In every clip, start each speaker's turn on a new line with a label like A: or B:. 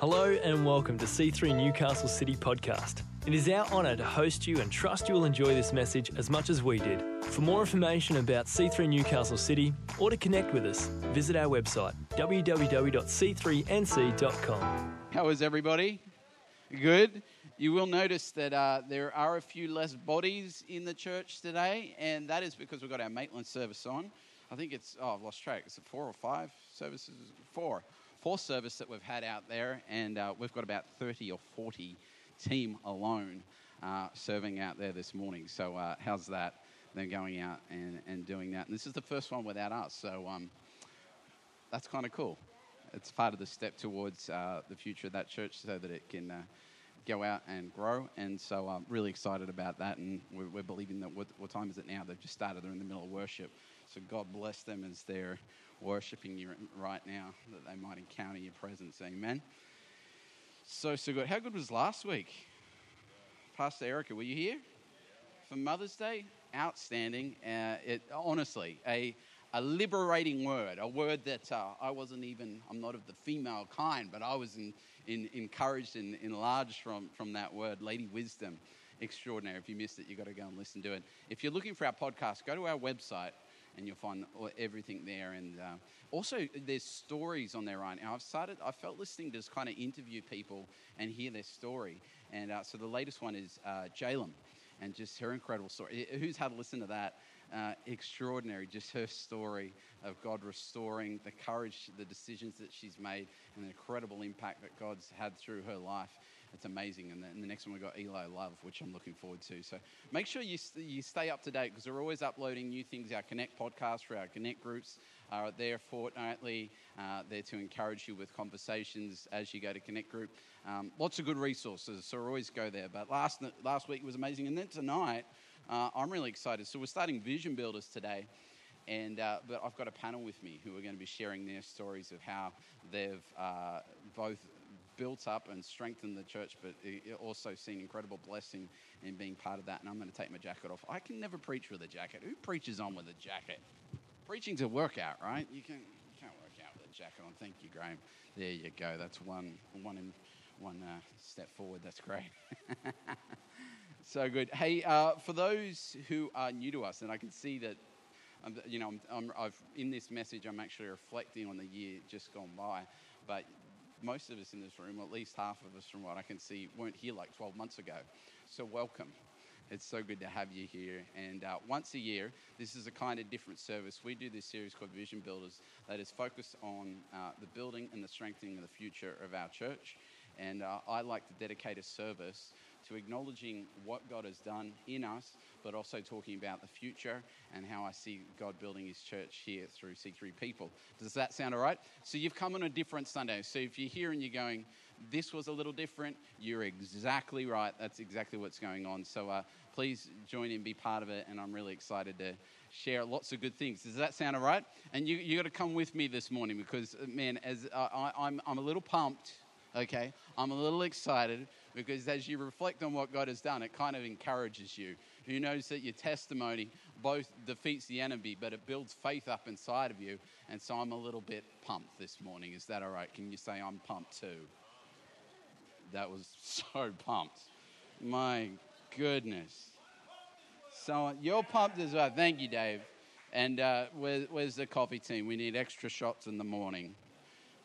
A: Hello and welcome to C3 Newcastle City Podcast. It is our honour to host you and trust you will enjoy this message as much as we did. For more information about C3 Newcastle City or to connect with us, visit our website www.c3nc.com.
B: How is everybody? Good. You will notice that uh, there are a few less bodies in the church today, and that is because we've got our Maitland service on. I think it's, oh, I've lost track. Is it four or five services? Four. Four service that we've had out there, and uh, we've got about 30 or 40 team alone uh, serving out there this morning. So, uh, how's that? They're going out and, and doing that. And this is the first one without us, so um, that's kind of cool. It's part of the step towards uh, the future of that church so that it can uh, go out and grow. And so I'm really excited about that. And we're, we're believing that, what, what, time is it now? They've just started, they're in the middle of worship. So God bless them as they're worshiping you right now, that they might encounter your presence. Amen. So, so good. How good was last week? Pastor Erica, were you here for Mother's Day? Outstanding. Uh, it, honestly, a, a liberating word, a word that uh, I wasn't even, I'm not of the female kind, but I was in, in, encouraged and enlarged from, from that word, Lady Wisdom. Extraordinary. If you missed it, you've got to go and listen to it. If you're looking for our podcast, go to our website and you'll find everything there. And uh, also, there's stories on there right now. I've started, I felt listening to just kind of interview people and hear their story. And uh, so the latest one is uh, Jalem and just her incredible story. Who's had a listen to that? Uh, extraordinary, just her story of God restoring the courage, the decisions that she's made, and the incredible impact that God's had through her life. It's amazing. And, then the next one we got Eli Love, which I'm looking forward to. So make sure you, you stay up to date because we're always uploading new things. Our Connect podcast for our Connect groups are there fortnightly. Uh, there to encourage you with conversations as you go to Connect group. Um, lots of good resources, so always go there. But last last week was amazing, and then tonight uh, I'm really excited. So we're starting Vision Builders today. And, uh, but I've got a panel with me who are going to be sharing their stories of how they've uh, both built up and strengthened the church, but also seen incredible blessing in being part of that. And I'm going to take my jacket off. I can never preach with a jacket. Who preaches on with a jacket? Preaching's a workout, right? You can you can't work out with a jacket on. Thank you, Graham. There you go. That's one one one uh, step forward. That's great. so good. Hey, uh, for those who are new to us, and I can see that I'm, you know, I'm, i have in this message, I'm actually reflecting on the year just gone by. But most of us in this room, at least half of us from what I can see, weren't here like 12 months ago. So welcome. It's so good to have you here. And uh, once a year, this is a kind of different service. We do this series called Vision Builders that is focused on uh, the building and the strengthening of the future of our church. And uh, I like to dedicate a service to acknowledging what God has done in us, but also talking about the future and how I see God building his church here through C3 people. Does that sound all right? So you've come on a different Sunday. So if you're here and you're going, this was a little different, you're exactly right. That's exactly what's going on. So uh, please join in, be part of it. And I'm really excited to share lots of good things. Does that sound all right? And you, you got to come with me this morning because, man, as uh, I, I'm, I'm a little pumped okay? I'm a little excited because as you reflect on what God has done, it kind of encourages you. You knows that your testimony both defeats the enemy, but it builds faith up inside of you. And so I'm a little bit pumped this morning. Is that all right? Can you say I'm pumped too? That was so pumped. My goodness. So you're pumped as well. Thank you, Dave. And uh, where, where's the coffee team? We need extra shots in the morning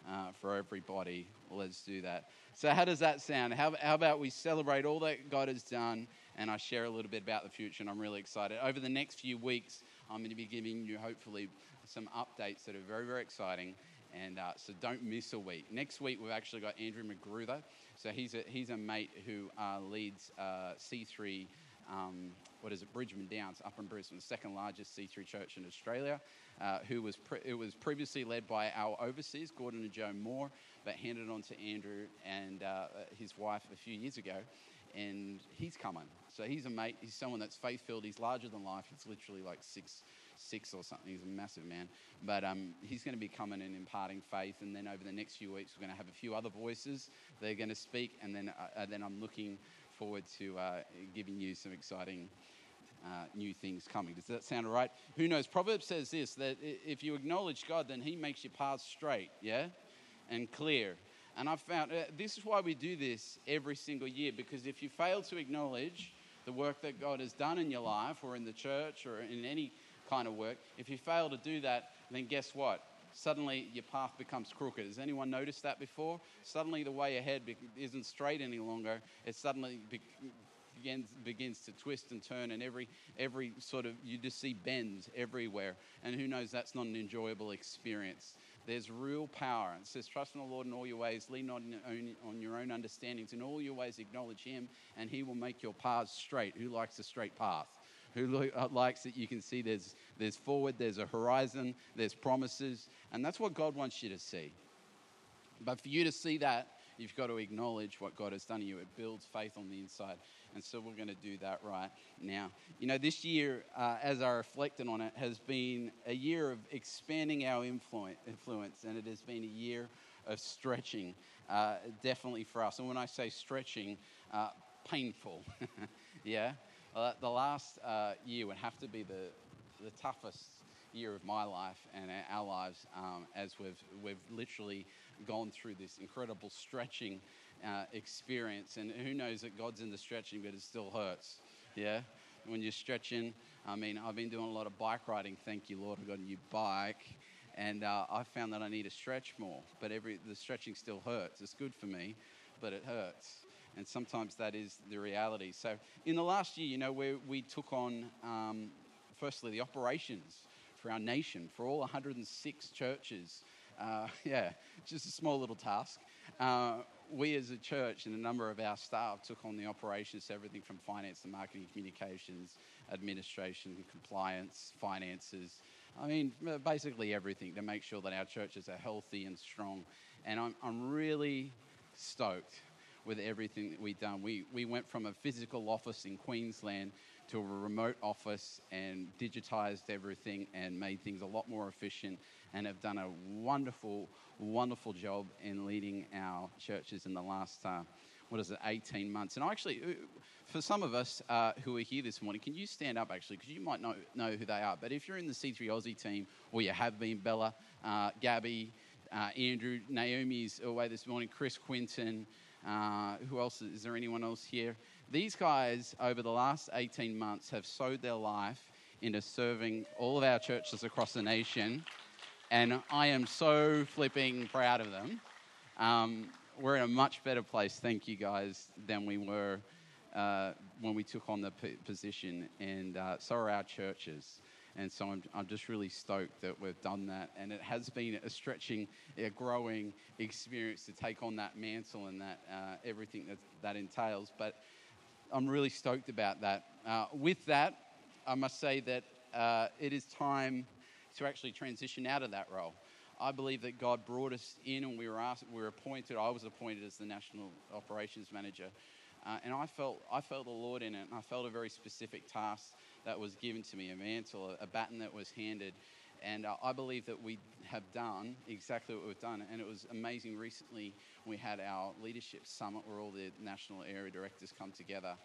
B: uh, for everybody. Let's do that. So, how does that sound? How, how about we celebrate all that God has done and I share a little bit about the future? And I'm really excited. Over the next few weeks, I'm going to be giving you hopefully some updates that are very, very exciting. And uh, so don't miss a week. Next week, we've actually got Andrew McGruther. So he's a, he's a mate who uh, leads uh, C3 um, what is it, Bridgeman Downs up in Brisbane, the second largest C3 church in Australia, uh, who was pre- it was previously led by our overseas, Gordon and Joe Moore, but handed on to Andrew and uh, his wife a few years ago. And he's coming. So he's a mate. He's someone that's faith filled. He's larger than life. He's literally like six, six or something. He's a massive man. But um, he's going to be coming and imparting faith. And then over the next few weeks, we're going to have a few other voices. They're going to speak. And then, uh then I'm looking forward to uh, giving you some exciting uh, new things coming. Does that sound all right? Who knows? Proverbs says this that if you acknowledge God, then He makes your path straight, yeah? And clear. And I've found uh, this is why we do this every single year because if you fail to acknowledge the work that God has done in your life or in the church or in any kind of work, if you fail to do that, then guess what? Suddenly your path becomes crooked. Has anyone noticed that before? Suddenly the way ahead isn't straight any longer. It suddenly begins, begins to twist and turn, and every, every sort of, you just see bends everywhere. And who knows, that's not an enjoyable experience. There's real power. It says, Trust in the Lord in all your ways, lean not on, on your own understandings. In all your ways, acknowledge Him, and He will make your paths straight. Who likes a straight path? Who uh, likes that you can see there's, there's forward, there's a horizon, there's promises, and that's what God wants you to see. But for you to see that, you've got to acknowledge what God has done in you. It builds faith on the inside. And so we're going to do that right now. You know, this year, uh, as I reflected on it, has been a year of expanding our influence, and it has been a year of stretching, uh, definitely for us. And when I say stretching, uh, painful. yeah? Uh, the last uh, year would have to be the, the toughest year of my life and our lives um, as we've, we've literally gone through this incredible stretching uh, experience. And who knows that God's in the stretching, but it still hurts. Yeah? When you're stretching, I mean, I've been doing a lot of bike riding. Thank you, Lord. I got a new bike. And uh, I found that I need to stretch more. But every, the stretching still hurts. It's good for me, but it hurts. And sometimes that is the reality. So, in the last year, you know, we, we took on, um, firstly, the operations for our nation, for all 106 churches. Uh, yeah, just a small little task. Uh, we as a church and a number of our staff took on the operations, everything from finance to marketing, communications, administration, compliance, finances. I mean, basically everything to make sure that our churches are healthy and strong. And I'm, I'm really stoked with everything that we've done. We, we went from a physical office in Queensland to a remote office and digitized everything and made things a lot more efficient and have done a wonderful, wonderful job in leading our churches in the last, uh, what is it, 18 months. And I actually, uh, for some of us uh, who are here this morning, can you stand up actually? Because you might not know who they are. But if you're in the C3 Aussie team, or you have been, Bella, uh, Gabby, uh, Andrew, Naomi's away this morning, Chris Quinton, uh, who else? Is there anyone else here? These guys, over the last 18 months, have sowed their life into serving all of our churches across the nation and I am so flipping proud of them. Um, we're in a much better place, thank you guys, than we were uh, when we took on the p- position, and uh, so are our churches. And so I'm, I'm just really stoked that we've done that. And it has been a stretching, a growing experience to take on that mantle and that uh, everything that that entails. But I'm really stoked about that. Uh, with that, I must say that uh, it is time to actually transition out of that role. I believe that God brought us in and we were asked, we were appointed, I was appointed as the National Operations Manager. Uh, and I felt, I felt the Lord in it, and I felt a very specific task that was given to me a mantle, a, a baton that was handed. And uh, I believe that we have done exactly what we've done. And it was amazing. Recently, we had our leadership summit where all the national area directors come together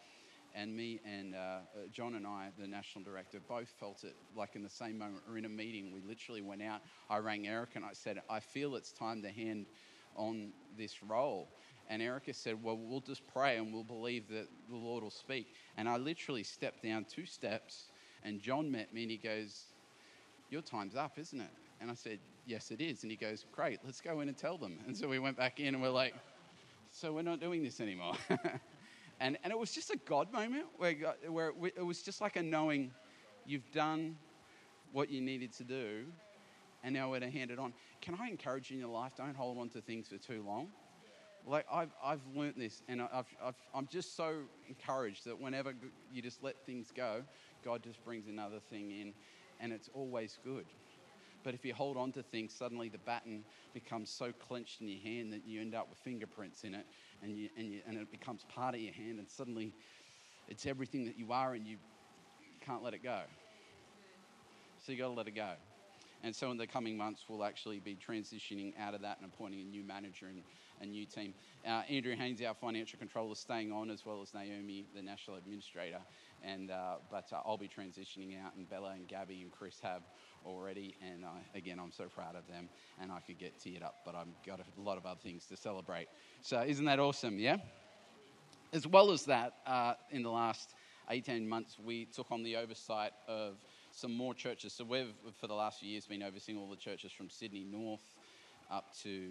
B: and me and uh, uh, John and I, the national director, both felt it like in the same moment. We're in a meeting. We literally went out. I rang Eric and I said, I feel it's time to hand on this role. And Erica said, Well, we'll just pray and we'll believe that the Lord will speak. And I literally stepped down two steps, and John met me and he goes, Your time's up, isn't it? And I said, Yes, it is. And he goes, Great, let's go in and tell them. And so we went back in and we're like, So we're not doing this anymore. And, and it was just a God moment where, where it was just like a knowing you've done what you needed to do and now we're to hand it on. Can I encourage you in your life, don't hold on to things for too long? Like, I've, I've learnt this, and I've, I've, I'm just so encouraged that whenever you just let things go, God just brings another thing in, and it's always good. But if you hold on to things, suddenly the baton becomes so clenched in your hand that you end up with fingerprints in it, and, you, and, you, and it becomes part of your hand, and suddenly it's everything that you are, and you can't let it go. So you got to let it go. And so in the coming months, we'll actually be transitioning out of that and appointing a new manager and a new team. Uh, Andrew Haynes, our financial controller, is staying on, as well as Naomi, the national administrator. And uh, but uh, I'll be transitioning out, and Bella and Gabby and Chris have already. And I, again, I'm so proud of them, and I could get teared up, but I've got a lot of other things to celebrate. So, isn't that awesome? Yeah? As well as that, uh, in the last 18 months, we took on the oversight of some more churches. So, we've, for the last few years, been overseeing all the churches from Sydney North up to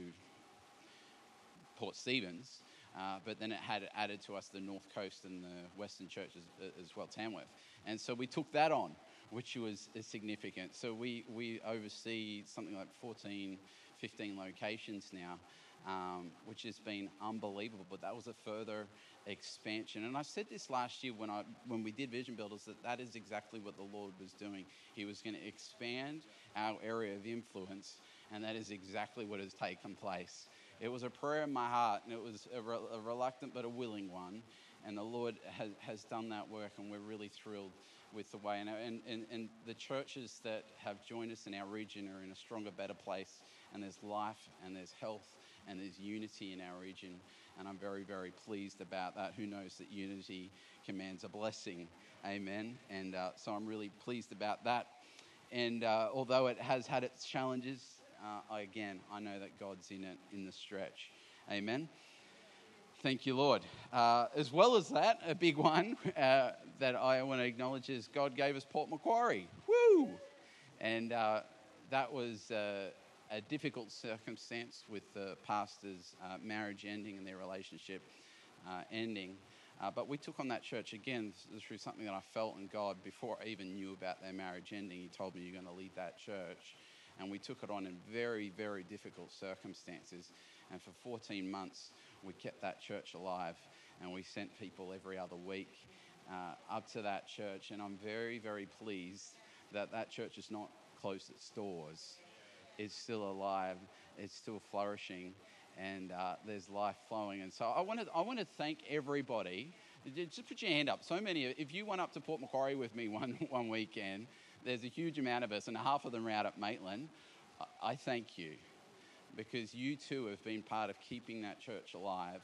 B: Port Stephens. Uh, but then it had added to us the North Coast and the Western churches as well, Tamworth. And so we took that on, which was significant. So we, we oversee something like 14, 15 locations now, um, which has been unbelievable. But that was a further expansion. And I said this last year when, I, when we did Vision Builders that that is exactly what the Lord was doing. He was going to expand our area of influence, and that is exactly what has taken place. It was a prayer in my heart, and it was a, re- a reluctant but a willing one. And the Lord has, has done that work, and we're really thrilled with the way. And, and, and, and the churches that have joined us in our region are in a stronger, better place. And there's life, and there's health, and there's unity in our region. And I'm very, very pleased about that. Who knows that unity commands a blessing? Amen. And uh, so I'm really pleased about that. And uh, although it has had its challenges, uh, again, I know that God's in it in the stretch. Amen. Thank you, Lord. Uh, as well as that, a big one uh, that I want to acknowledge is God gave us Port Macquarie. Woo! And uh, that was uh, a difficult circumstance with the pastor's uh, marriage ending and their relationship uh, ending. but we took on that church again through something that I felt in God before I even knew about their marriage ending. He told me, You're going to lead that church and we took it on in very, very difficult circumstances. And for 14 months, we kept that church alive, and we sent people every other week uh, up to that church. And I'm very, very pleased that that church is not closed its doors. It's still alive, it's still flourishing, and uh, there's life flowing. And so I want to I want to thank everybody. Just put your hand up. So many. If you went up to Port Macquarie with me one one weekend, there's a huge amount of us, and half of them are out at Maitland. I thank you because you too have been part of keeping that church alive.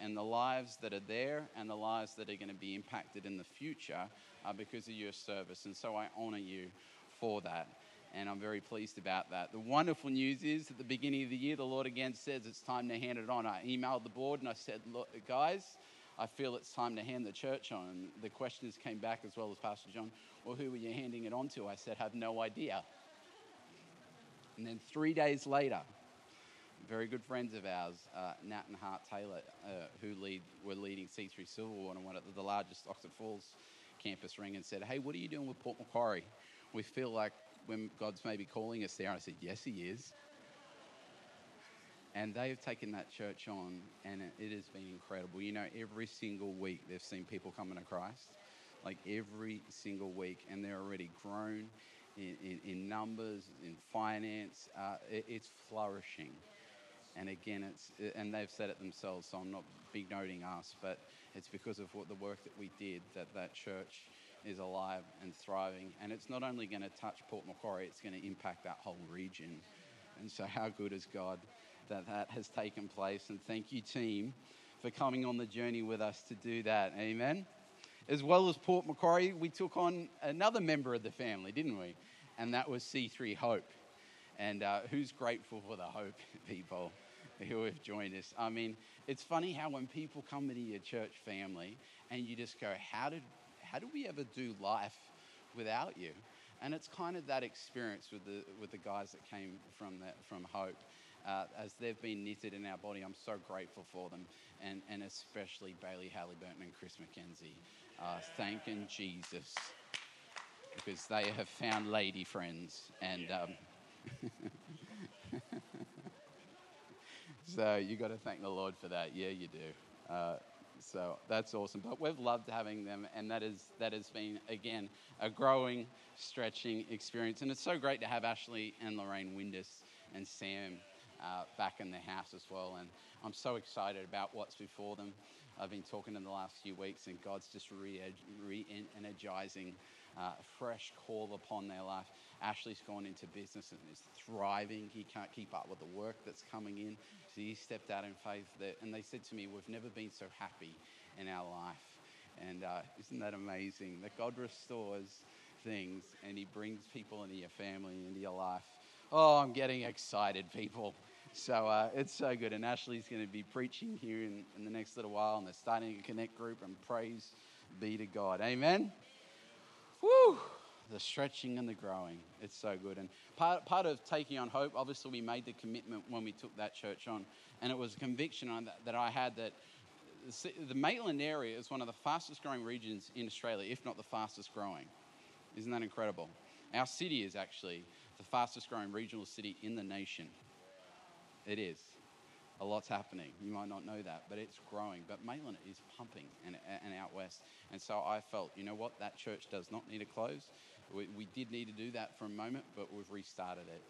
B: And the lives that are there and the lives that are going to be impacted in the future are because of your service. And so I honor you for that. And I'm very pleased about that. The wonderful news is at the beginning of the year, the Lord again says it's time to hand it on. I emailed the board and I said, Look, guys, I feel it's time to hand the church on. The questions came back as well as Pastor John well, who were you handing it on to? I said, I have no idea. And then three days later, very good friends of ours, uh, Nat and Hart Taylor, uh, who lead, were leading C3 Silverwater, on one of the largest Oxford Falls campus ring, and said, Hey, what are you doing with Port Macquarie? We feel like when God's maybe calling us there. I said, Yes, He is. And they've taken that church on, and it has been incredible. You know, every single week they've seen people coming to Christ like every single week, and they're already grown in, in, in numbers, in finance. Uh, it, it's flourishing. And again, it's and they've said it themselves, so I'm not big noting us, but it's because of what the work that we did that that church is alive and thriving. And it's not only going to touch Port Macquarie, it's going to impact that whole region. And so, how good is God that that has taken place? And thank you, team, for coming on the journey with us to do that. Amen as well as Port Macquarie, we took on another member of the family, didn't we? And that was C3 Hope. And uh, who's grateful for the Hope people who have joined us? I mean, it's funny how when people come into your church family and you just go, how did, how did we ever do life without you? And it's kind of that experience with the, with the guys that came from, that, from Hope. Uh, as they've been knitted in our body, I'm so grateful for them, and, and especially Bailey Halliburton and Chris McKenzie uh, thanking Jesus because they have found lady friends. And um, so you got to thank the Lord for that. Yeah, you do. Uh, so that's awesome. But we've loved having them, and that is that has been again a growing, stretching experience. And it's so great to have Ashley and Lorraine Windus and Sam uh, back in the house as well. And I'm so excited about what's before them. I've been talking in the last few weeks, and God's just re energizing uh, a fresh call upon their life. Ashley's gone into business and is thriving. He can't keep up with the work that's coming in. So he stepped out in faith. That, and they said to me, We've never been so happy in our life. And uh, isn't that amazing that God restores things and He brings people into your family, into your life. Oh, I'm getting excited, people. So uh, it's so good. And Ashley's going to be preaching here in, in the next little while, and they're starting a connect group, and praise be to God. Amen. Woo! The stretching and the growing. It's so good. And part, part of taking on hope, obviously, we made the commitment when we took that church on. And it was a conviction that, that I had that the Maitland area is one of the fastest growing regions in Australia, if not the fastest growing. Isn't that incredible? Our city is actually the fastest growing regional city in the nation. It is. A lot's happening. You might not know that, but it's growing. But Maitland is pumping and, and out west. And so I felt, you know what, that church does not need to close. We, we did need to do that for a moment, but we've restarted it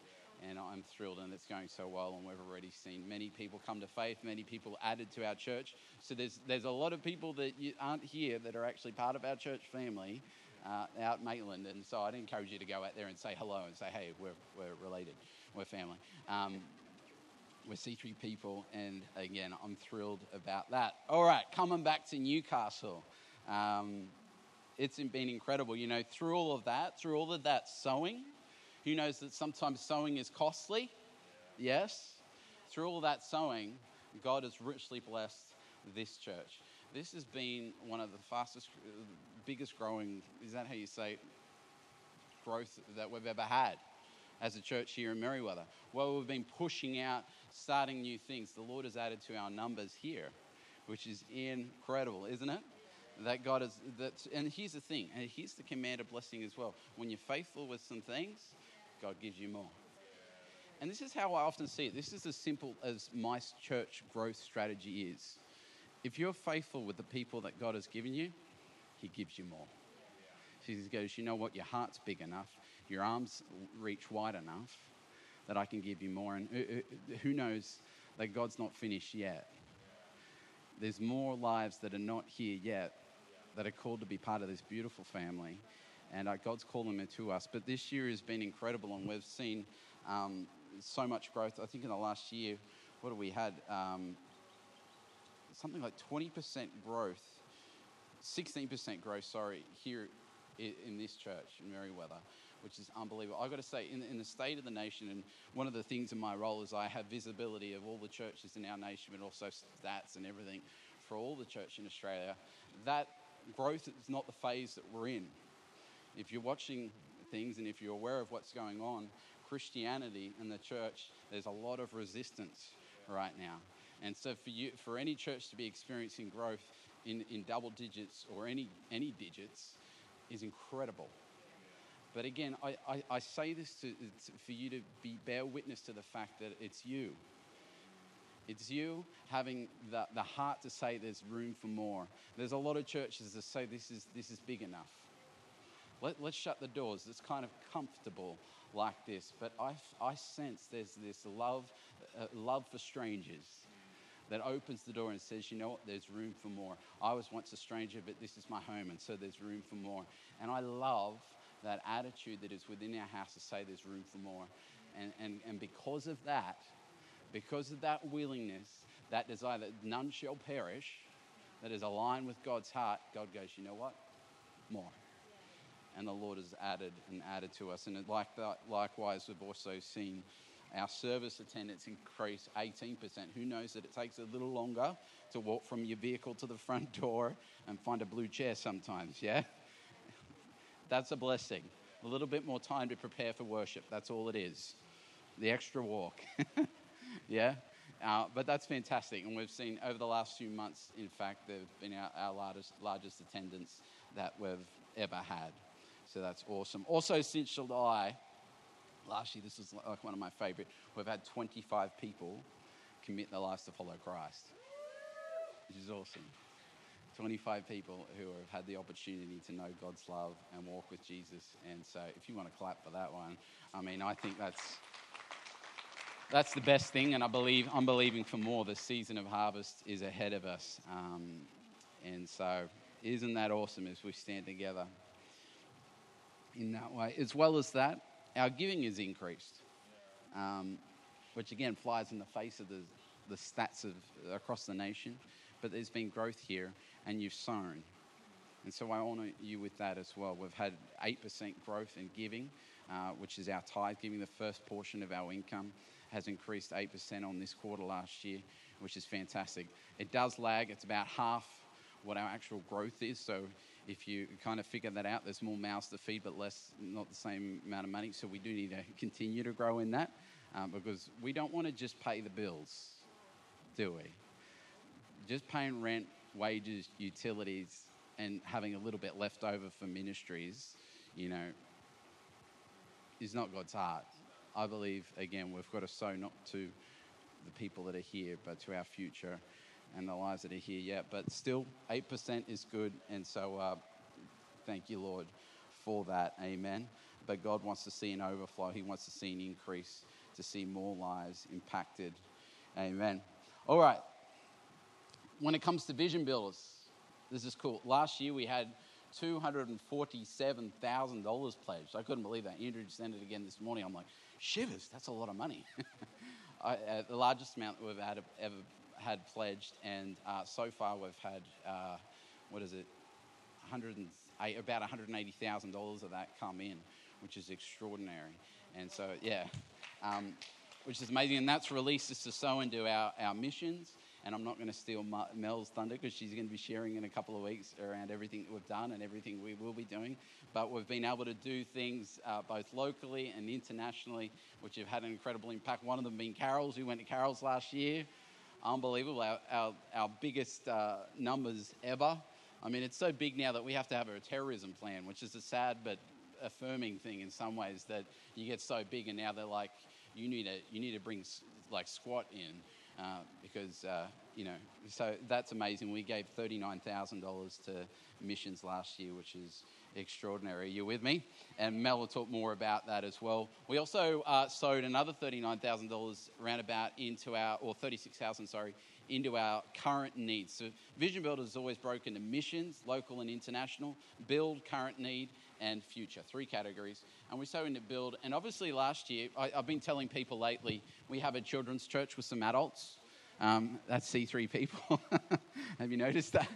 B: and I'm thrilled and it's going so well and we've already seen many people come to faith many people added to our church so there's there's a lot of people that aren't here that are actually part of our church family uh, out Maitland and so I'd encourage you to go out there and say hello and say hey we're, we're related we're family um, we're C3 people and again I'm thrilled about that all right coming back to Newcastle um, it's been incredible you know through all of that through all of that sowing, who knows that sometimes sowing is costly? Yes. Through all that sowing, God has richly blessed this church. This has been one of the fastest, biggest growing, is that how you say it? Growth that we've ever had as a church here in Merewether. Well, we've been pushing out, starting new things. The Lord has added to our numbers here, which is incredible, isn't it? That God is, that, and here's the thing, and here's the command of blessing as well. When you're faithful with some things, God gives you more. And this is how I often see it. This is as simple as my church growth strategy is. If you're faithful with the people that God has given you, He gives you more. Jesus goes, You know what? Your heart's big enough, your arms reach wide enough that I can give you more. And uh, uh, who knows that God's not finished yet? There's more lives that are not here yet that are called to be part of this beautiful family and uh, God's calling them to us. But this year has been incredible, and we've seen um, so much growth. I think in the last year, what have we had? Um, something like 20% growth, 16% growth, sorry, here in this church in Merewether, which is unbelievable. I've got to say, in, in the state of the nation, and one of the things in my role is I have visibility of all the churches in our nation, but also stats and everything for all the church in Australia. That growth is not the phase that we're in if you're watching things and if you're aware of what's going on, Christianity and the church, there's a lot of resistance right now. And so for you, for any church to be experiencing growth in, in double digits or any, any digits is incredible. But again, I, I, I say this to, for you to be bear witness to the fact that it's you. It's you having the, the heart to say there's room for more. There's a lot of churches that say this is, this is big enough. Let, us shut the doors. It's kind of comfortable like this. But I, I sense there's this love, uh, love for strangers that opens the door and says, you know what, there's room for more. I was once a stranger, but this is my home, and so there's room for more. And I love that attitude that is within our house to say there's room for more. And, and, and because of that, because of that willingness, that desire that none shall perish, that is aligned with God's heart, God goes, you know what? More and the Lord has added and added to us. And like that, likewise, we've also seen our service attendance increase 18%. Who knows that it takes a little longer to walk from your vehicle to the front door and find a blue chair sometimes, yeah? That's a blessing. A little bit more time to prepare for worship. That's all it is. The extra walk. yeah? Uh, but that's fantastic. And we've seen over the last few months, in fact, they've been our, our largest, largest attendance that we've ever had. So that's awesome. Also, since July, last year, this was like one of my favorite, we've had 25 people commit their lives to follow Christ, which is awesome. 25 people who have had the opportunity to know God's love and walk with Jesus. And so, if you want to clap for that one, I mean, I think that's that's the best thing. And I believe I'm believing for more. The season of harvest is ahead of us, um, and so isn't that awesome as we stand together? in that way. As well as that, our giving is increased, um, which again flies in the face of the, the stats of, across the nation. But there's been growth here, and you've sown. And so I honour you with that as well. We've had 8% growth in giving, uh, which is our tithe, giving the first portion of our income has increased 8% on this quarter last year, which is fantastic. It does lag, it's about half what our actual growth is. So if you kind of figure that out, there's more mouths to feed, but less, not the same amount of money. So we do need to continue to grow in that um, because we don't want to just pay the bills, do we? Just paying rent, wages, utilities, and having a little bit left over for ministries, you know, is not God's heart. I believe, again, we've got to sow not to the people that are here, but to our future and the lives that are here yet. But still, 8% is good. And so, uh, thank you, Lord, for that. Amen. But God wants to see an overflow, He wants to see an increase, to see more lives impacted. Amen. All right. When it comes to vision builders, this is cool. Last year we had $247,000 pledged. I couldn't believe that. Andrew just sent it again this morning. I'm like, shivers, that's a lot of money. I, uh, the largest amount we've had, ever had pledged, and uh, so far we've had, uh, what is it, 108, about $180,000 of that come in, which is extraordinary. And so, yeah, um, which is amazing. And that's released us to sow into our, our missions and I'm not going to steal Mel's thunder because she's going to be sharing in a couple of weeks around everything that we've done and everything we will be doing. But we've been able to do things uh, both locally and internationally, which have had an incredible impact. One of them being Carols. We went to Carols last year. Unbelievable. Our, our, our biggest uh, numbers ever. I mean, it's so big now that we have to have a terrorism plan, which is a sad but affirming thing in some ways that you get so big and now they're like, you need to, you need to bring like squat in uh, because, uh, you know, so that's amazing. We gave $39,000 to missions last year, which is extraordinary. Are you with me? And Mel will talk more about that as well. We also uh, sowed another $39,000 roundabout into our, or 36,000, sorry, into our current needs. So Vision Builder is always broken to missions, local and international, build, current need, and future. Three categories. And we sow into build. And obviously, last year, I, have been telling people lately, we have a children's church with some adults. Um, that's C3 people. have you noticed that?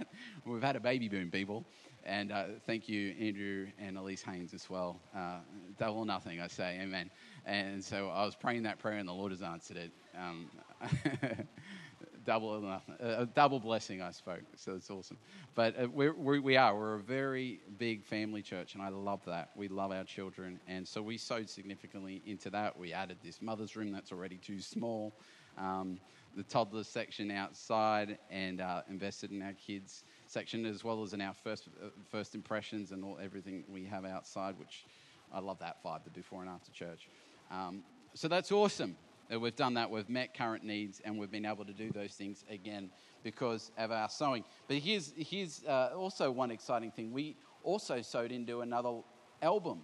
B: We've had a baby boom, people. And uh, thank you, Andrew and Elise Haynes, as well. Uh, double nothing, I say, amen. And so I was praying that prayer, and the Lord has answered it. Um, double a double blessing, I spoke. So it's awesome. But uh, we're, we, we are. We're a very big family church, and I love that. We love our children, and so we sowed significantly into that. We added this mother's room that's already too small, um, the toddler section outside, and uh, invested in our kids section as well as in our first uh, first impressions and all everything we have outside, which I love that vibe, the before and after church. Um, so that's awesome. We've done that, we've met current needs, and we've been able to do those things again because of our sowing. But here's, here's uh, also one exciting thing. We also sowed into another album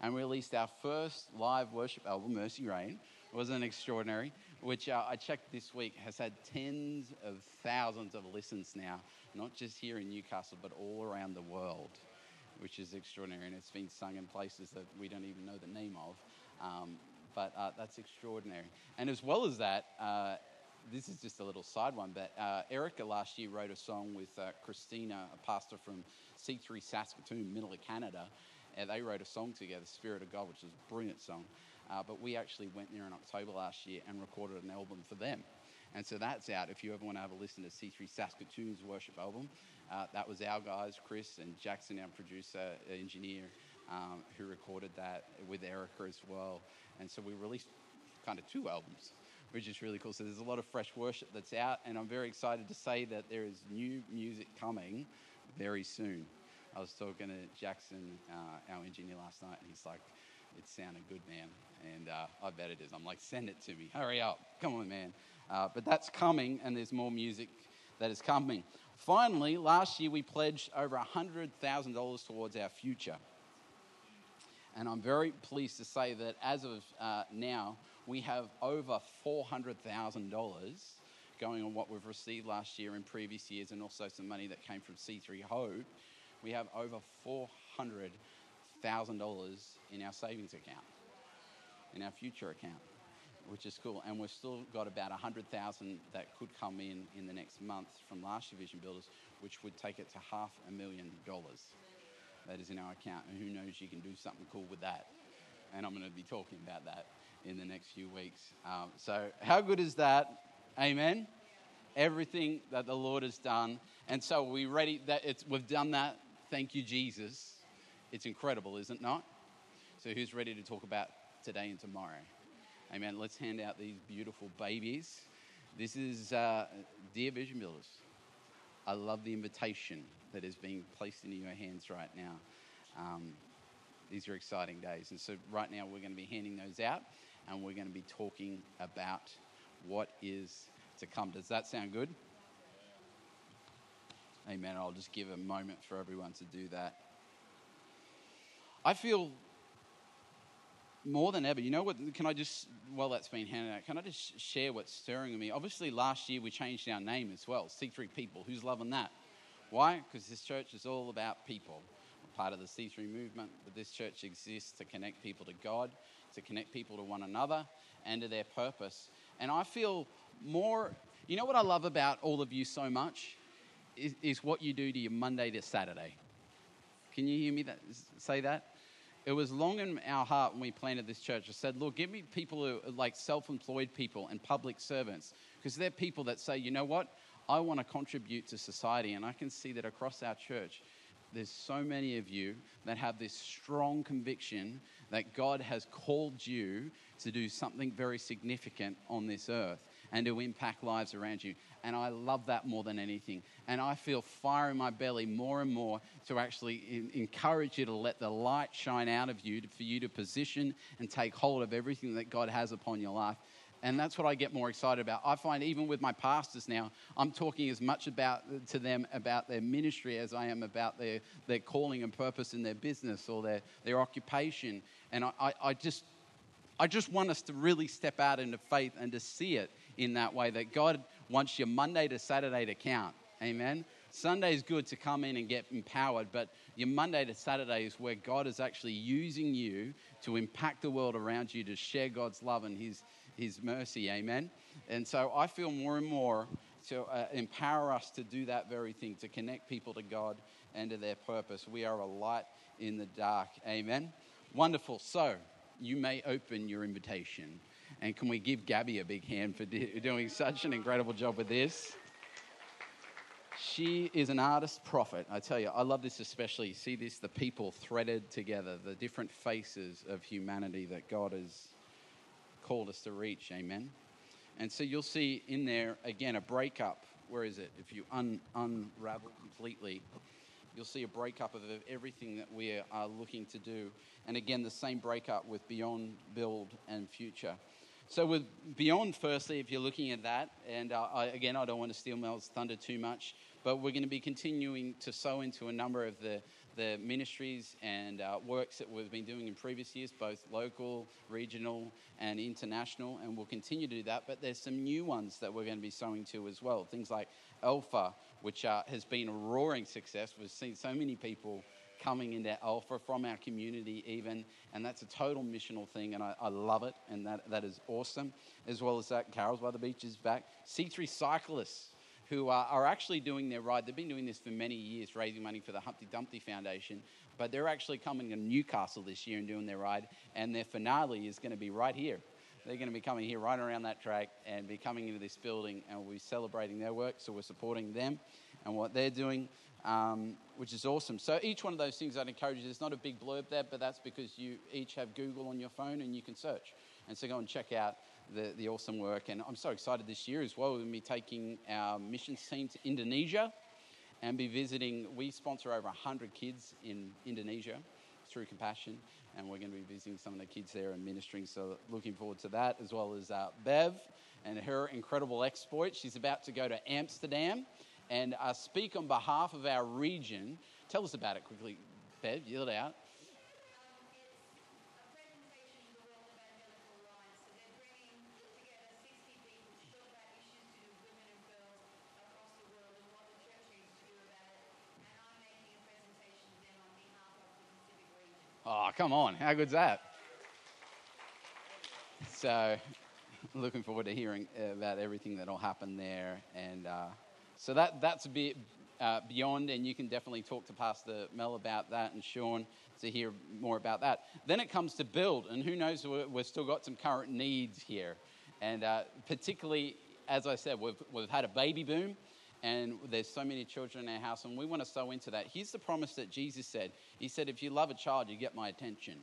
B: and released our first live worship album, Mercy Rain. It wasn't extraordinary, which uh, I checked this week has had tens of thousands of listens now, not just here in Newcastle, but all around the world, which is extraordinary. And it's been sung in places that we don't even know the name of. Um, but uh, that's extraordinary. And as well as that, uh, this is just a little side one, but uh, Erica last year wrote a song with uh, Christina, a pastor from C3 Saskatoon, middle of Canada. And they wrote a song together, Spirit of God, which is a brilliant song. Uh, but we actually went there in October last year and recorded an album for them. And so that's out. If you ever want to have a listen to C3 Saskatoon's worship album, uh, that was our guys, Chris and Jackson, our producer, engineer, um, who recorded that with Erica as well. And so we released kind of two albums, which is really cool. So there's a lot of fresh worship that's out, and I'm very excited to say that there is new music coming very soon. I was talking to Jackson, uh, our engineer, last night, and he's like, it sounded good, man. And uh, I bet it is. I'm like, send it to me. Hurry up. Come on, man. Uh, but that's coming, and there's more music that is coming. Finally, last year we pledged over $100,000 towards our future. And I'm very pleased to say that as of uh, now, we have over $400,000 going on what we've received last year and previous years, and also some money that came from C3 Hope. We have over $400,000 in our savings account, in our future account. which is cool. And we've still got about 100,000 that could come in in the next month from last year Vision Builders, which would take it to half a million dollars. That is in our account, and who knows, you can do something cool with that. And I'm going to be talking about that in the next few weeks. Um, so, how good is that? Amen. Everything that the Lord has done, and so we ready that it's we've done that. Thank you, Jesus. It's incredible, isn't it not? So, who's ready to talk about today and tomorrow? Amen. Let's hand out these beautiful babies. This is uh, Dear Vision Builders. I love the invitation that is being placed into your hands right now. Um, these are exciting days. And so, right now, we're going to be handing those out and we're going to be talking about what is to come. Does that sound good? Amen. I'll just give a moment for everyone to do that. I feel more than ever, you know what? Can I just, while that's been handed out, can I just share what's stirring in me? Obviously, last year we changed our name as well C3 People. Who's loving that? Why? Because this church is all about people. Part of the C3 movement, but this church exists to connect people to God, to connect people to one another, and to their purpose. And I feel more, you know what I love about all of you so much? Is, is what you do to your Monday to Saturday. Can you hear me that, say that? it was long in our heart when we planted this church. I said, Lord, give me people who are like self employed people and public servants, because they're people that say, you know what? I want to contribute to society. And I can see that across our church, there's so many of you that have this strong conviction that God has called you to do something very significant on this earth and to impact lives around you. And I love that more than anything. And I feel fire in my belly more and more to actually in- encourage you to let the light shine out of you, to, for you to position and take hold of everything that God has upon your life. And that's what I get more excited about. I find even with my pastors now, I'm talking as much about to them about their ministry as I am about their, their calling and purpose in their business or their, their occupation. And I, I, I just I just want us to really step out into faith and to see it in that way that God wants your Monday to Saturday to count. Amen. Sunday is good to come in and get empowered, but your Monday to Saturday is where God is actually using you to impact the world around you to share God's love and His, His mercy. Amen. And so I feel more and more to uh, empower us to do that very thing, to connect people to God and to their purpose. We are a light in the dark. Amen. Wonderful. So you may open your invitation. And can we give Gabby a big hand for doing such an incredible job with this? She is an artist prophet. I tell you, I love this especially. You see this, the people threaded together, the different faces of humanity that God has called us to reach. Amen. And so you'll see in there, again, a breakup. Where is it? If you un- unravel completely, you'll see a breakup of everything that we are looking to do. And again, the same breakup with Beyond, Build, and Future. So, with Beyond, firstly, if you're looking at that, and uh, I, again, I don't want to steal Mel's thunder too much, but we're going to be continuing to sow into a number of the, the ministries and uh, works that we've been doing in previous years, both local, regional, and international, and we'll continue to do that. But there's some new ones that we're going to be sowing to as well. Things like Alpha, which uh, has been a roaring success. We've seen so many people coming into Alpha from our community, even, and that's a total missional thing, and I, I love it, and that, that is awesome. As well as that, Carols by the Beach is back. C3 Cyclists, who are, are actually doing their ride. They've been doing this for many years, raising money for the Humpty Dumpty Foundation, but they're actually coming to Newcastle this year and doing their ride, and their finale is going to be right here. They're going to be coming here right around that track and be coming into this building, and we'll be celebrating their work. So we're supporting them and what they're doing um, which is awesome. So each one of those things I'd encourage you, there's not a big blurb there, but that's because you each have Google on your phone and you can search. And so go and check out the, the awesome work. And I'm so excited this year as well. We're going to be taking our missions team to Indonesia and be visiting. We sponsor over 100 kids in Indonesia through Compassion, and we're going to be visiting some of the kids there and ministering. So looking forward to that, as well as uh, Bev and her incredible exploit. She's about to go to Amsterdam and uh, speak on behalf of our region. Tell us about it quickly, Bev. Yield out. Oh, come on. How good's that? So, looking forward to hearing about everything that'll happen there. And uh, so that, that's a bit uh, beyond, and you can definitely talk to Pastor Mel about that and Sean to hear more about that. Then it comes to build, and who knows, we've still got some current needs here. And uh, particularly, as I said, we've, we've had a baby boom, and there's so many children in our house, and we want to sow into that. Here's the promise that Jesus said He said, If you love a child, you get my attention.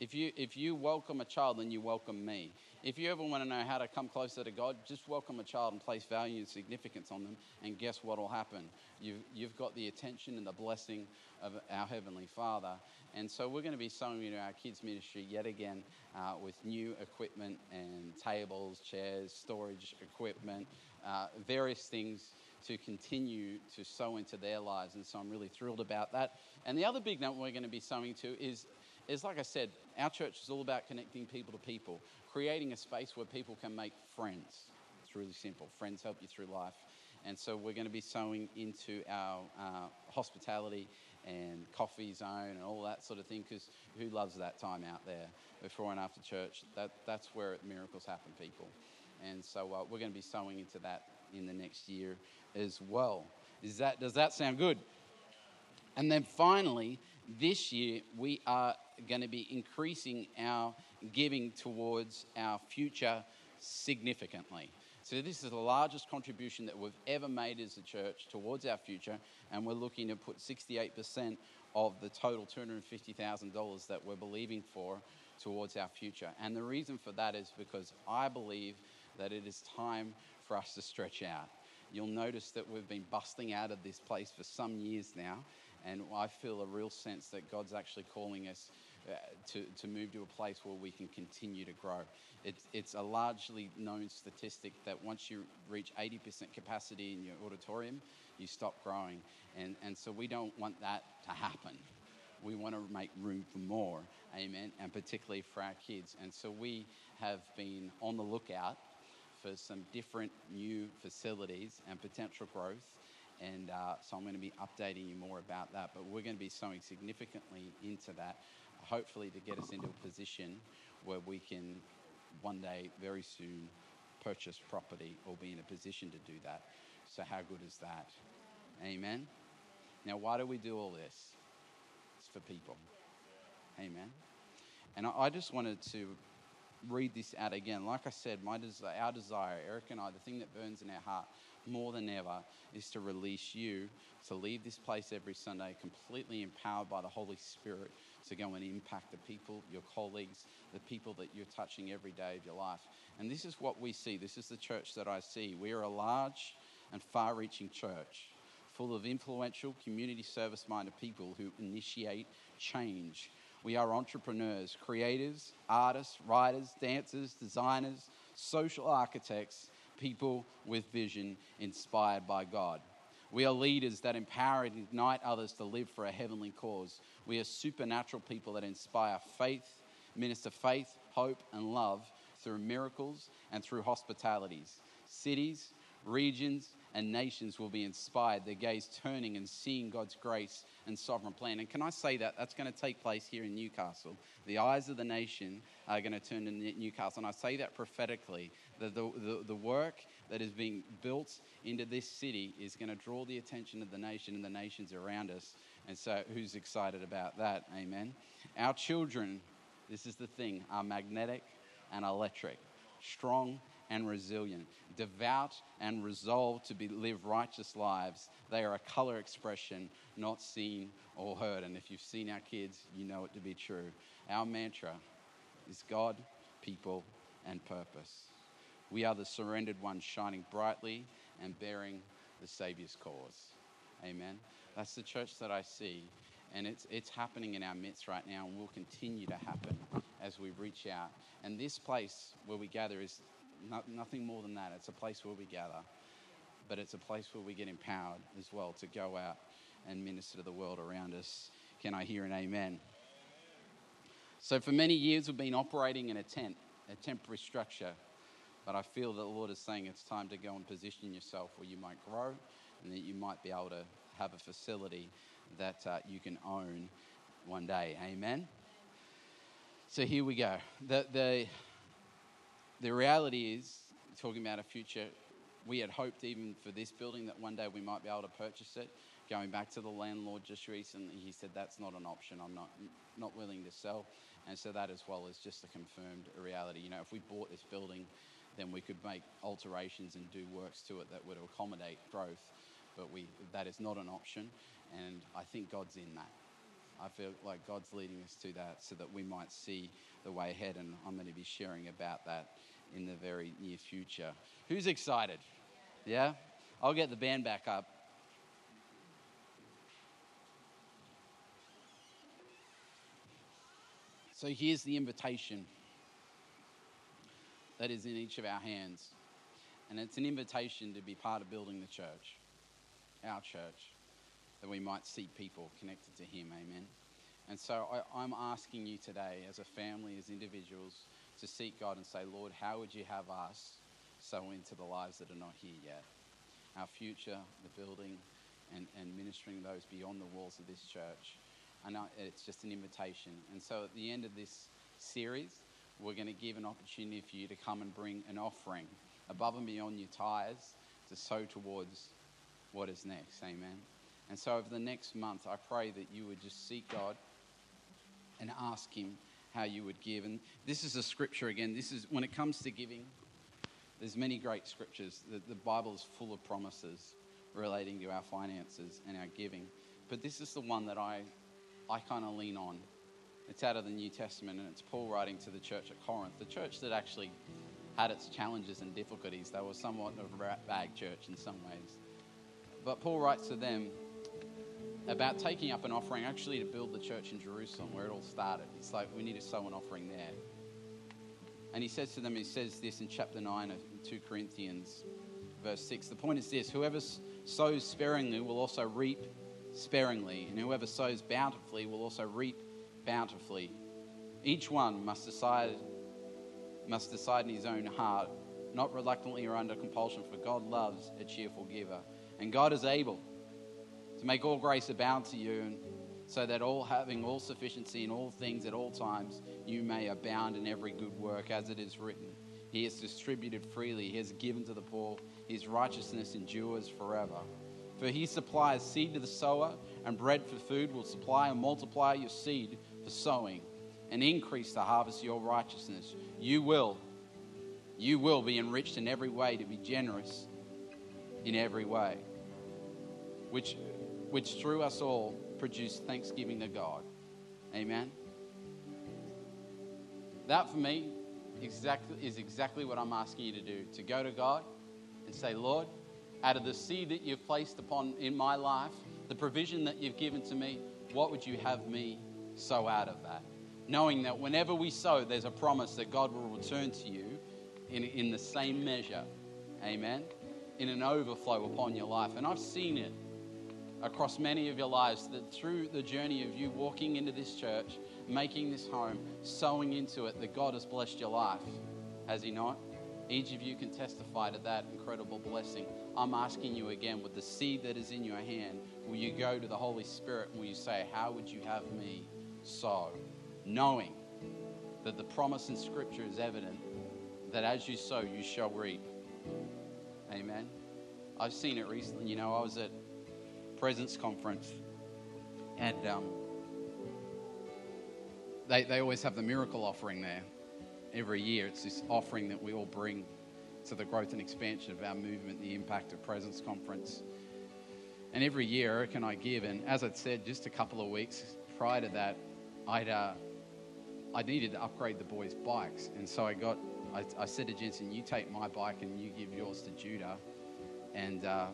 B: If you, if you welcome a child, then you welcome me. If you ever want to know how to come closer to God, just welcome a child and place value and significance on them, and guess what will happen? You've, you've got the attention and the blessing of our Heavenly Father. And so we're going to be sowing into our kids' ministry yet again uh, with new equipment and tables, chairs, storage equipment, uh, various things to continue to sow into their lives. And so I'm really thrilled about that. And the other big note we're going to be sowing to is is like I said, our church is all about connecting people to people, creating a space where people can make friends. It's really simple. Friends help you through life. And so we're going to be sowing into our uh, hospitality and coffee zone and all that sort of thing because who loves that time out there before and after church? That, that's where miracles happen, people. And so uh, we're going to be sowing into that in the next year as well. Is that, does that sound good? And then finally, this year we are going to be increasing our giving towards our future significantly. So, this is the largest contribution that we've ever made as a church towards our future, and we're looking to put 68% of the total $250,000 that we're believing for towards our future. And the reason for that is because I believe that it is time for us to stretch out. You'll notice that we've been busting out of this place for some years now, and I feel a real sense that God's actually calling us uh, to, to move to a place where we can continue to grow. It's, it's a largely known statistic that once you reach 80% capacity in your auditorium, you stop growing. And, and so we don't want that to happen. We want to make room for more, amen, and particularly for our kids. And so we have been on the lookout for some different new facilities and potential growth and uh, so I'm going to be updating you more about that. But we're going to be sowing significantly into that, hopefully to get us into a position where we can one day, very soon, purchase property or be in a position to do that. So how good is that? Amen. Now, why do we do all this? It's for people. Amen. And I just wanted to read this out again. Like I said, my our desire, Eric and I, the thing that burns in our heart more than ever is to release you to leave this place every Sunday completely empowered by the Holy Spirit to go and impact the people, your colleagues, the people that you're touching every day of your life. And this is what we see. This is the church that I see. We are a large and far reaching church full of influential, community service minded people who initiate change. We are entrepreneurs, creators, artists, writers, dancers, designers, social architects, people with vision inspired by God. We are leaders that empower and ignite others to live for a heavenly cause. We are supernatural people that inspire faith, minister faith, hope, and love through miracles and through hospitalities. Cities, regions, and nations will be inspired, their gaze turning and seeing God's grace and sovereign plan. And can I say that? That's going to take place here in Newcastle. The eyes of the nation are going to turn to Newcastle. And I say that prophetically that the, the, the work that is being built into this city is going to draw the attention of the nation and the nations around us. And so, who's excited about that? Amen. Our children, this is the thing, are magnetic and electric, strong and resilient, devout and resolved to be, live righteous lives. They are a color expression not seen or heard. And if you've seen our kids, you know it to be true. Our mantra is God, people, and purpose. We are the surrendered ones shining brightly and bearing the Savior's cause. Amen. That's the church that I see. And it's, it's happening in our midst right now and will continue to happen as we reach out. And this place where we gather is no, nothing more than that. It's a place where we gather, but it's a place where we get empowered as well to go out and minister to the world around us. Can I hear an amen? So, for many years, we've been operating in a tent, a temporary structure, but I feel that the Lord is saying it's time to go and position yourself where you might grow and that you might be able to have a facility that uh, you can own one day. Amen? So, here we go. The, the the reality is, talking about a future, we had hoped even for this building that one day we might be able to purchase it. Going back to the landlord just recently, he said that's not an option. I'm not not willing to sell, and so that as well is just a confirmed reality. You know, if we bought this building, then we could make alterations and do works to it that would accommodate growth, but we that is not an option, and I think God's in that. I feel like God's leading us to that so that we might see the way ahead, and I'm going to be sharing about that in the very near future. Who's excited? Yeah? I'll get the band back up. So here's the invitation that is in each of our hands. And it's an invitation to be part of building the church, our church, that we might see people connected to Him. Amen. And so I, am asking you today, as a family, as individuals, to seek God and say, Lord, how would you have us sow into the lives that are not here yet? Our future, the building, and, and ministering those beyond the walls of this church. And it's just an invitation. And so at the end of this series, we're going to give an opportunity for you to come and bring an offering above and beyond your tithes to sow towards what is next. Amen. And so over the next month, I pray that you would just seek God and ask Him how you would give. And this is a scripture again. This is when it comes to giving, there's many great scriptures. The, the Bible is full of promises relating to our finances and our giving. But this is the one that I, I kind of lean on. It's out of the New Testament, and it's Paul writing to the church at Corinth, the church that actually had its challenges and difficulties. They were somewhat of a rat bag church in some ways. But Paul writes to them about taking up an offering actually to build the church in Jerusalem where it all started. It's like we need to sow an offering there. And he says to them, he says this in chapter 9 of 2 Corinthians, verse 6. The point is this whoever sows sparingly will also reap sparingly, and whoever sows bountifully will also reap bountifully. Each one must decide must decide in his own heart, not reluctantly or under compulsion, for God loves a cheerful giver. And God is able to make all grace abound to you, and so that all having all sufficiency in all things at all times, you may abound in every good work, as it is written. He has distributed freely, he has given to the poor, his righteousness endures forever. For he supplies seed to the sower, and bread for food will supply and multiply your seed for sowing, and increase the harvest of your righteousness. You will, you will be enriched in every way to be generous in every way, which which through us all produce thanksgiving to God. Amen. That for me exactly, is exactly what I'm asking you to do to go to God and say, Lord, out of the seed that you've placed upon in my life, the provision that you've given to me, what would you have me sow out of that? Knowing that whenever we sow, there's a promise that God will return to you in, in the same measure. Amen. In an overflow upon your life. And I've seen it across many of your lives that through the journey of you walking into this church, making this home, sowing into it, that God has blessed your life. Has He not? Each of you can testify to that incredible blessing. I'm asking you again, with the seed that is in your hand, will you go to the Holy Spirit and will you say, How would you have me sow? Knowing that the promise in Scripture is evident that as you sow, you shall reap. Amen. I've seen it recently. You know, I was at Presence Conference, and um, they, they always have the miracle offering there every year. It's this offering that we all bring to the growth and expansion of our movement, the Impact of Presence Conference. And every year, Eric and I give, and as I'd said just a couple of weeks prior to that, I'd, uh, I needed to upgrade the boys' bikes. And so I got, I, I said to Jensen, you take my bike and you give yours to Judah. And uh,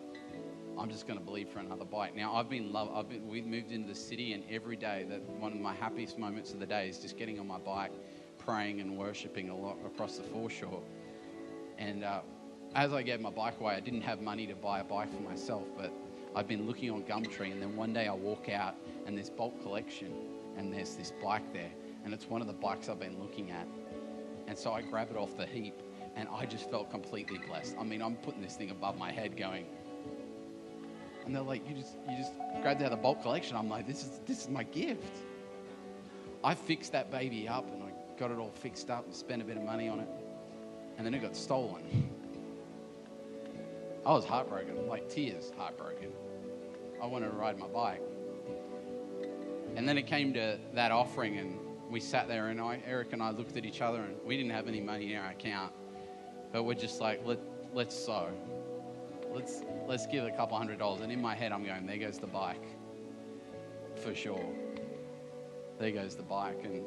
B: I'm just going to believe for another bike. Now, I've been love. I've been. We moved into the city, and every day, that one of my happiest moments of the day is just getting on my bike, praying and worshiping a lot across the foreshore. And uh, as I gave my bike away, I didn't have money to buy a bike for myself, but I've been looking on Gumtree, and then one day I walk out, and there's bulk collection, and there's this bike there, and it's one of the bikes I've been looking at. And so I grab it off the heap, and I just felt completely blessed. I mean, I'm putting this thing above my head, going and they're like, you just you just grabbed out of the bulk collection. I'm like, this is this is my gift. I fixed that baby up and I got it all fixed up and spent a bit of money on it. and then it got stolen. I was heartbroken, like tears heartbroken. I wanted to ride my bike. And then it came to that offering, and we sat there, and I, Eric and I looked at each other, and we didn't have any money in our account, but we're just like, Let, let's sow. Let's, let's give a couple hundred dollars. And in my head, I'm going, there goes the bike. For sure. There goes the bike. And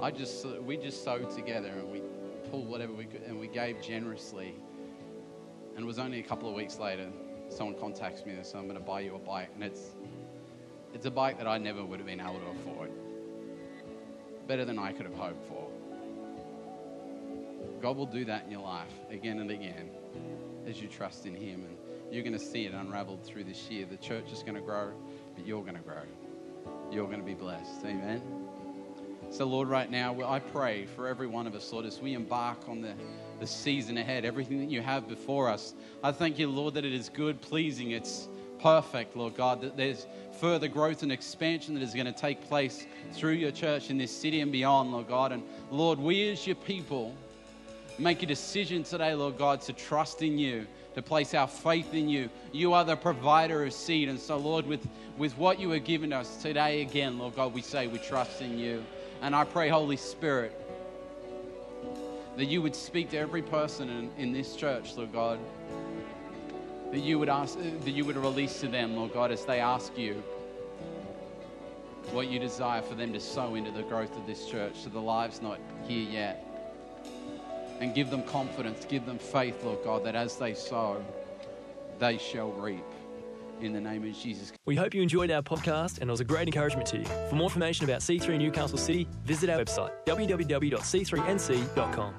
B: I just, we just sowed together, and we pulled whatever we could, and we gave generously. And it was only a couple of weeks later, someone contacts me and says, I'm going to buy you a bike. And it's, it's a bike that I never would have been able to afford. Better than I could have hoped for. God will do that in your life again and again as you trust in Him. And you're going to see it unraveled through this year. The church is going to grow, but you're going to grow. You're going to be blessed. Amen. So, Lord, right now, I pray for every one of us, Lord, as we embark on the, the season ahead, everything that you have before us. I thank you, Lord, that it is good, pleasing, it's perfect, Lord God, that there's further growth and expansion that is going to take place through your church in this city and beyond, Lord God. And Lord, we as your people make a decision today, Lord God, to trust in you, to place our faith in you. You are the provider of seed. And so, Lord, with, with what you have given us today again, Lord God, we say we trust in you. And I pray, Holy Spirit, that you would speak to every person in, in this church, Lord God. That you would ask, that you would release to them, Lord God, as they ask you what you desire for them to sow into the growth of this church, to the lives not here yet. And give them confidence, give them faith, Lord God, that as they sow, they shall reap in the name of Jesus.
A: We hope you enjoyed our podcast and it was a great encouragement to you. For more information about C3 Newcastle City, visit our website www.c3nc.com.